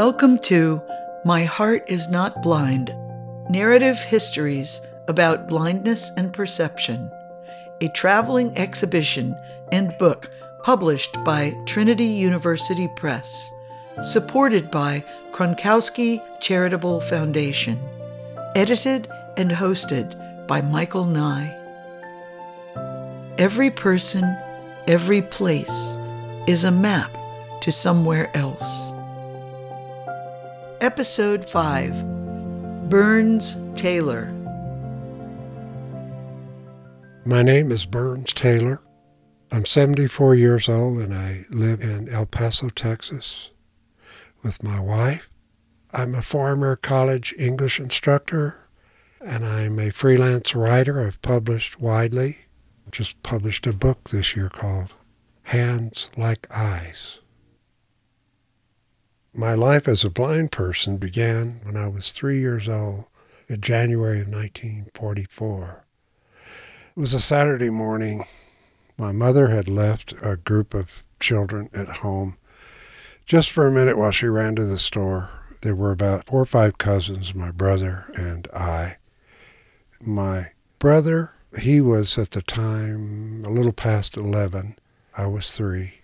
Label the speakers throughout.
Speaker 1: Welcome to My Heart is Not Blind Narrative Histories about Blindness and Perception, a traveling exhibition and book published by Trinity University Press, supported by Kronkosky Charitable Foundation, edited and hosted by Michael Nye. Every person, every place is a map to somewhere else. Episode 5 Burns Taylor.
Speaker 2: My name is Burns Taylor. I'm 74 years old and I live in El Paso, Texas with my wife. I'm a former college English instructor and I'm a freelance writer. I've published widely. Just published a book this year called Hands Like Eyes. My life as a blind person began when I was three years old in January of 1944. It was a Saturday morning. My mother had left a group of children at home just for a minute while she ran to the store. There were about four or five cousins, my brother and I. My brother, he was at the time a little past 11. I was three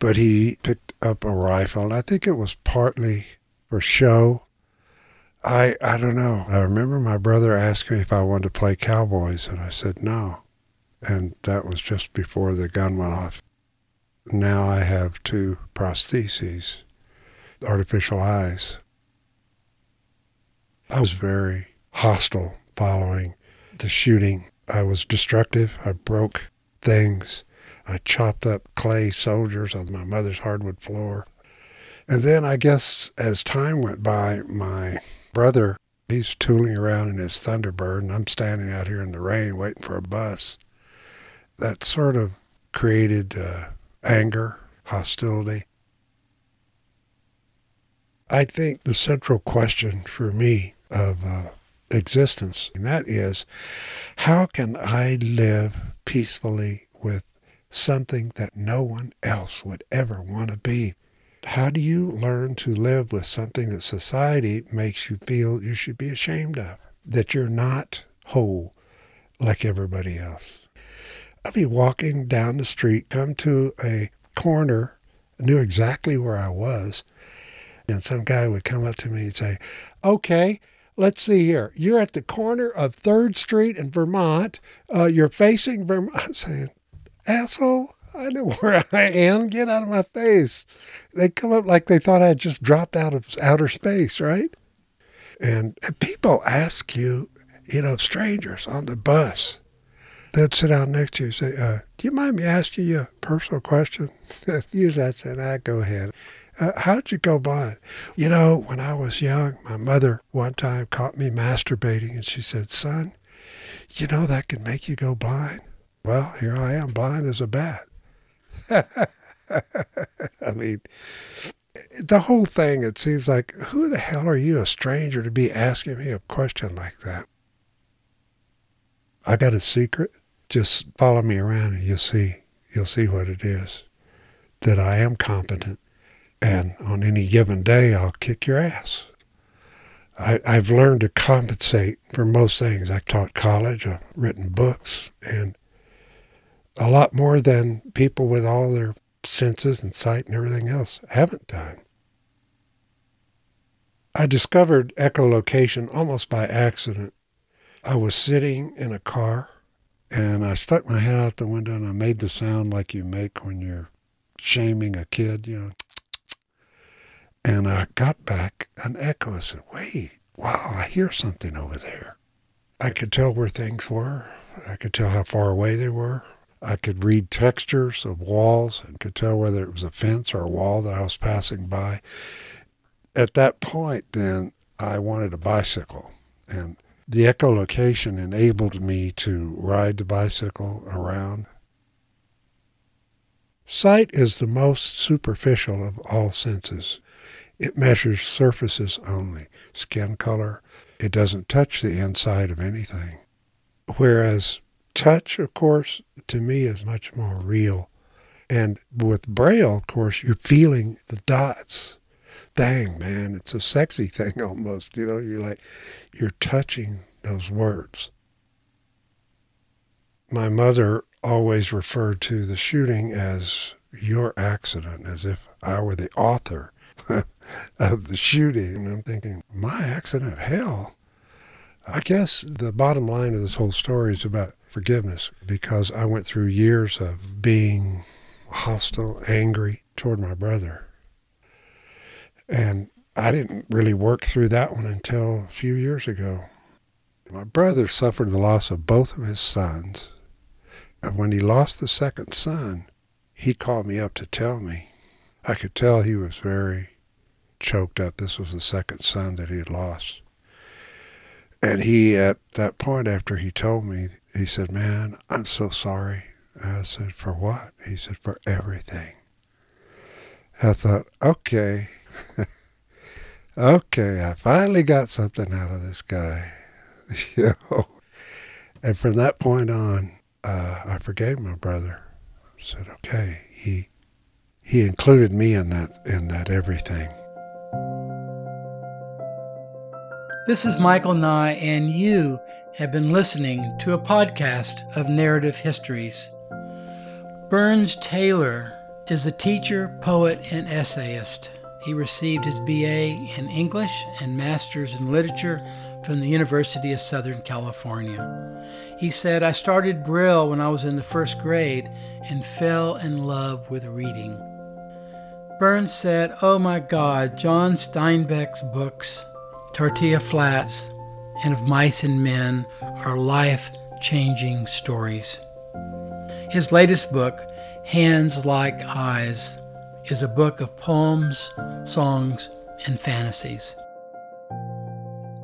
Speaker 2: but he picked up a rifle, and I think it was partly for show. I I don't know. I remember my brother asking me if I wanted to play cowboys, and I said no, and that was just before the gun went off. Now I have two prostheses, artificial eyes. I was very hostile following the shooting. I was destructive. I broke things. I chopped up clay soldiers on my mother's hardwood floor. And then I guess as time went by, my brother, he's tooling around in his Thunderbird, and I'm standing out here in the rain waiting for a bus. That sort of created uh, anger, hostility. I think the central question for me of uh, existence, and that is, how can I live peacefully with something that no one else would ever want to be. How do you learn to live with something that society makes you feel you should be ashamed of? That you're not whole like everybody else. I'd be walking down the street, come to a corner, knew exactly where I was, and some guy would come up to me and say, Okay, let's see here. You're at the corner of 3rd Street in Vermont. Uh, you're facing Vermont. I'm saying, asshole. I know where I am. Get out of my face. They come up like they thought I'd just dropped out of outer space, right? And, people ask you, you know, strangers on the bus, they'd sit down next to you and say, uh, Do you mind me asking you a personal question? Usually I'd say, nah, go ahead. Uh, how'd you go blind? You know, when I was young, my mother one time caught me masturbating and she said, Son, you know that can make you go blind? Well, here I am, blind as a bat. I mean, the whole thing, it seems like, who the hell are you, a stranger, to be asking me a question like that? I got a secret. Just follow me around and you'll see. You'll see what it is. That I am competent. And on any given day, I'll kick your ass. I, I've learned to compensate for most things. I taught college, I've written books, and a lot more than people with all their senses and sight and everything else haven't done. I discovered echolocation almost by accident. I was sitting in a car and I stuck my head out the window and I made the sound like you make when you're shaming a kid, you know. And I got back an echo. I said, wait, wow, I hear something over there. I could tell where things were. I could tell how far away they were. I could read textures of walls and could tell whether it was a fence or a wall that I was passing by. At that point, then, I wanted a bicycle. And the echolocation enabled me to ride the bicycle around. Sight is the most superficial of all senses. It measures surfaces only, skin color. It doesn't touch the inside of anything. Whereas touch, of course, to me is much more real. And with Braille, of course, you're feeling the dots. Dang, man. It's a sexy thing almost. You know, you're like, you're touching those words. My mother always referred to the shooting as your accident, as if I were the author of the shooting. And I'm thinking, my accident? Hell. I guess the bottom line of this whole story is about forgiveness because I went through years of being hostile, angry toward my brother. And I didn't really work through that one until a few years ago. My brother suffered the loss of both of his sons. And when he lost the second son, he called me up to tell me. I could tell he was very choked up. This was the second son that he had lost. And he, at that point, after he told me, he said, Man, I'm so sorry. I said, For what? He said, For everything. I thought, okay, okay, I finally got something out of this guy. you know? And from that point on, uh, I forgave my brother. I said, okay, he he included me in that in that everything.
Speaker 3: This is Michael Nye, and you have been listening to a podcast of narrative histories. Burns Taylor is a teacher, poet, and essayist. He received his BA in English and Master's in Literature from the University of Southern California. He said, I started Braille when I was in the first grade and fell in love with reading. Burns said, Oh my God, John Steinbeck's books Tortilla Flats, and Of Mice and Men are life changing stories. His latest book, Hands Like Eyes, is a book of poems, songs, and fantasies.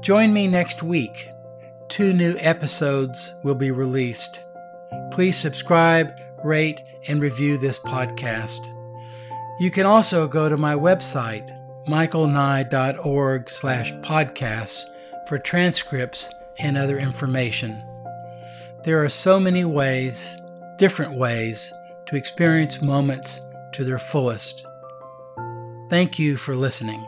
Speaker 3: Join me next week. Two new episodes will be released. Please subscribe, rate, and review this podcast. You can also go to my website, michaelnye.org slash podcasts for transcripts and other information. There are so many ways, different ways, to experience moments to their fullest. Thank you for listening.